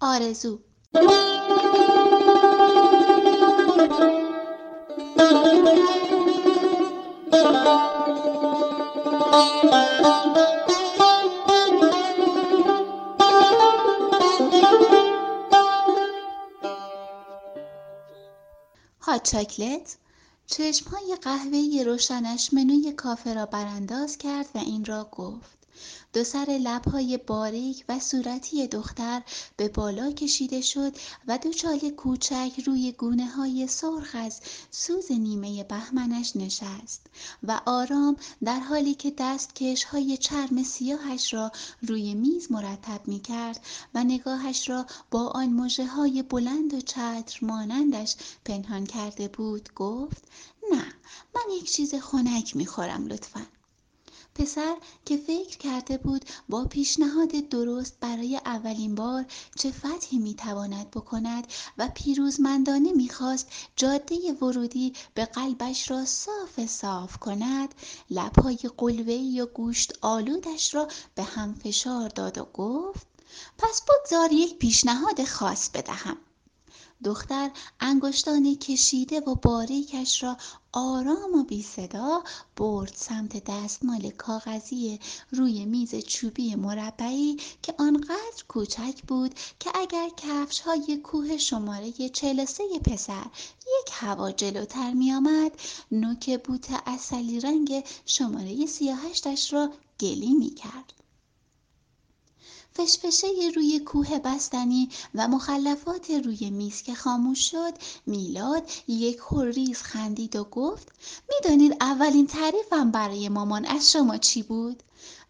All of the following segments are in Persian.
آرزو. هات چاکلت چشمهای قهوه‌ای روشنش منوی کافه را برانداز کرد و این را گفت. دو سر لبهای باریک و صورتی دختر به بالا کشیده شد و دو چال کوچک روی گونه های سرخ از سوز نیمه بهمنش نشست و آرام در حالی که دستکش های چرم سیاهش را روی میز مرتب می کرد و نگاهش را با آن مجه های بلند و چتر مانندش پنهان کرده بود گفت نه من یک چیز خنک می خورم لطفا. پسر که فکر کرده بود با پیشنهاد درست برای اولین بار چه فتحی می‌تواند بکند و پیروزمندانه می‌خواست جاده ورودی به قلبش را صاف صاف کند لبهای قلوهی و گوشت آلودش را به هم فشار داد و گفت پس بگذار یک پیشنهاد خاص بدهم. دختر انگشتان کشیده و باریکش را آرام و بی صدا برد سمت دستمال کاغذی روی میز چوبی مربعی که آنقدر کوچک بود که اگر کفش های کوه شماره 43 پسر یک هوا جلوتر می آمد نوک بوت اصلی رنگ شماره 38 را گلی می کرد. فشفشه روی کوه بستنی و مخلفات روی میز که خاموش شد میلاد یک هوریز خندید و گفت می‌دانید اولین تعریفم برای مامان از شما چی بود؟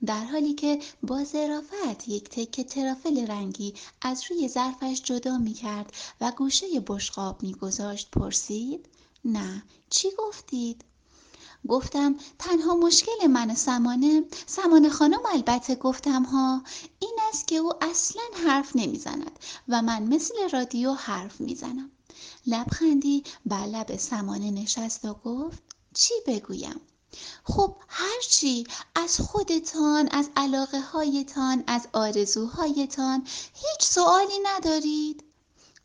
در حالی که با ظرافت یک تکه ترافل رنگی از روی ظرفش جدا می کرد و گوشه بشقاب میگذاشت پرسید نه چی گفتید؟ گفتم تنها مشکل من سمانه. سمانه خانم البته گفتم ها این است که او اصلا حرف نمی‌زند و من مثل رادیو حرف می‌زنم. لبخندی بر لب سمانه نشست و گفت چی بگویم؟ خب هرچی از خودتان از علاقه هایتان از آرزوهایتان هیچ سوالی ندارید.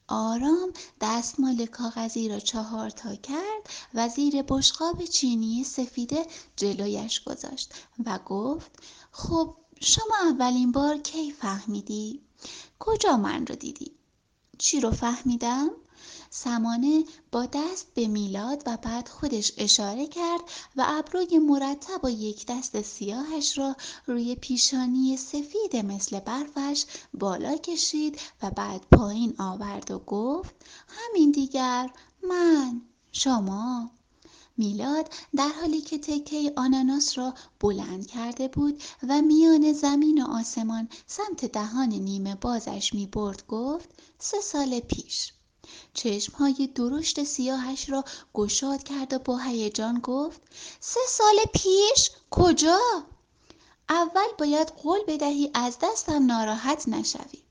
آرام دستمال کاغذی را چهار تا کرد و زیر بشقاب چینی سفیده جلویش گذاشت و گفت خب شما اولین بار کی فهمیدی؟ کجا من رو دیدی؟ چی رو فهمیدم؟ سمانه با دست به میلاد و بعد خودش اشاره کرد و ابروی مرتب و یک دست سیاهش را روی پیشانی سفید مثل برفش بالا کشید و بعد پایین آورد و گفت همین دیگر من شما میلاد در حالی که تکه آناناس را بلند کرده بود و میان زمین و آسمان سمت دهان نیمه بازش می برد گفت سه سال پیش. چشمهای درشت سیاهش را گشاد کرد و با هیجان گفت سه سال پیش؟ کجا؟ اول باید قول بدهی از دستم ناراحت نشوی.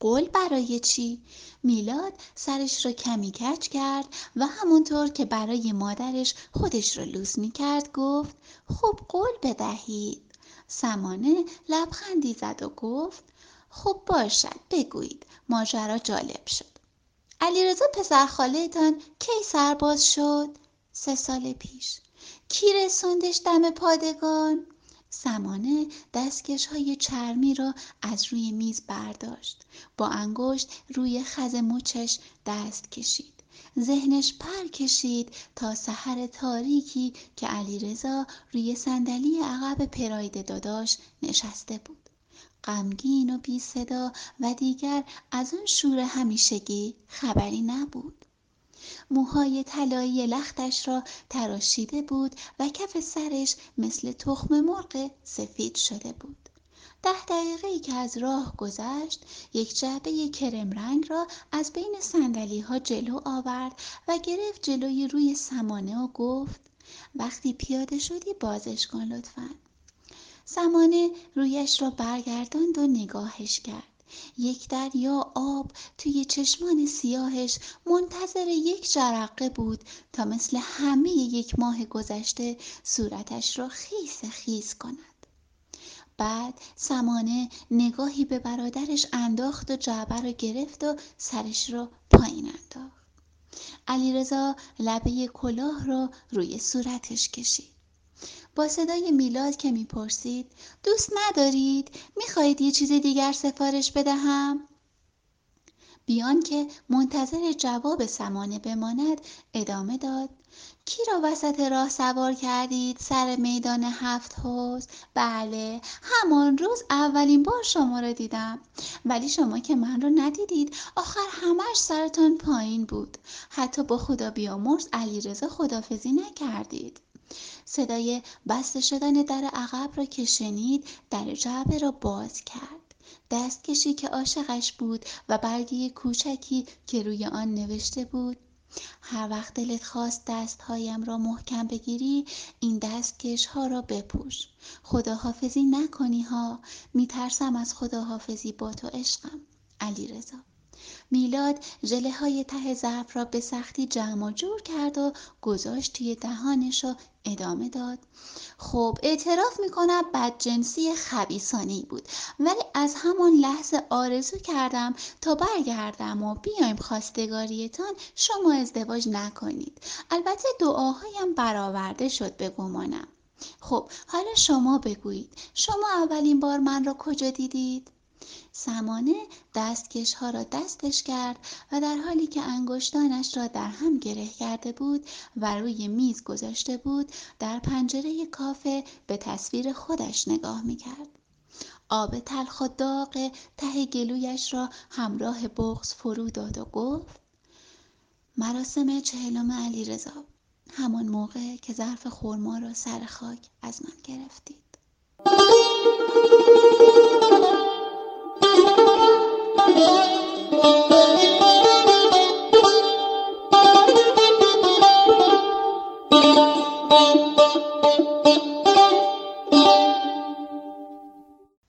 قول برای چی؟ میلاد سرش را کمی کج کرد و همونطور که برای مادرش خودش را لوس می کرد گفت خب قول بدهید. سمانه لبخندی زد و گفت خب باشد بگویید. ماجرا جالب شد. علیرضا پسر خالهتان کی سرباز شد؟ سه سال پیش. کی رسوندش دم پادگان؟ سمانه دستکش های چرمی را از روی میز برداشت. با انگشت روی خز مچش دست کشید. ذهنش پر کشید تا سحر تاریکی که علیرضا روی صندلی عقب پراید داداش نشسته بود. غمگین و بی صدا و دیگر از آن شور همیشگی خبری نبود. موهای طلایی لختش را تراشیده بود و کف سرش مثل تخم مرغ سفید شده بود. ده دقیقه ای که از راه گذشت یک جعبه کرم رنگ را از بین سندلی ها جلو آورد و گرفت جلوی روی سمانه و گفت وقتی پیاده شدی بازش کن لطفاً. زمانه رویش را برگرداند و نگاهش کرد. یک دریا آب توی چشمان سیاهش منتظر یک جرقه بود تا مثل همه یک ماه گذشته صورتش را خیس خیس کند. بعد سمانه نگاهی به برادرش انداخت و جعبه رو گرفت و سرش رو پایین انداخت. علیرضا لبه کلاه رو روی صورتش کشید. با صدای میلاد که می‌پرسید دوست ندارید؟ می‌خواهید یه چیز دیگر سفارش بدهم؟ بیان که منتظر جواب سمانه بماند ادامه داد کی را وسط راه سوار کردید سر میدان هفت حوز بله همان روز اولین بار شما را دیدم ولی شما که من را ندیدید آخر همش سرتان پایین بود. حتی با خدا بیامرز علیرضا خدافزی نکردید. صدای بسته شدن در عقب را که شنید در جعبه را باز کرد. دستکشی که عاشقش بود و برگه کوچکی که روی آن نوشته بود. هر وقت دلت خواست دستهایم را محکم بگیری این دستکش ها را بپوش. خداحافظی نکنی ها. میترسم از خداحافظی با تو عشقم. علی رضا. میلاد جله های ته ظرف را به سختی جمع جور کرد و گذاشت توی دهانش و ادامه داد. خب اعتراف می‌کنم بدجنسی خبیسانی بود. ولی از همان لحظه آرزو کردم تا برگردم و بیایم خواستگاریتان شما ازدواج نکنید. البته دعاهایم برآورده شد به گمانم. خب حالا شما بگویید. شما اولین بار من را کجا دیدید؟ سمانه دستکش ها را دستش کرد و در حالی که انگشتانش را در هم گره کرده بود و روی میز گذاشته بود در پنجره کافه به تصویر خودش نگاه می کرد. آب تلخ و داغ ته گلویش را همراه بغز فرو داد و گفت مراسم چهلم علی رضا همان موقع که ظرف خورما را سر خاک از من گرفتید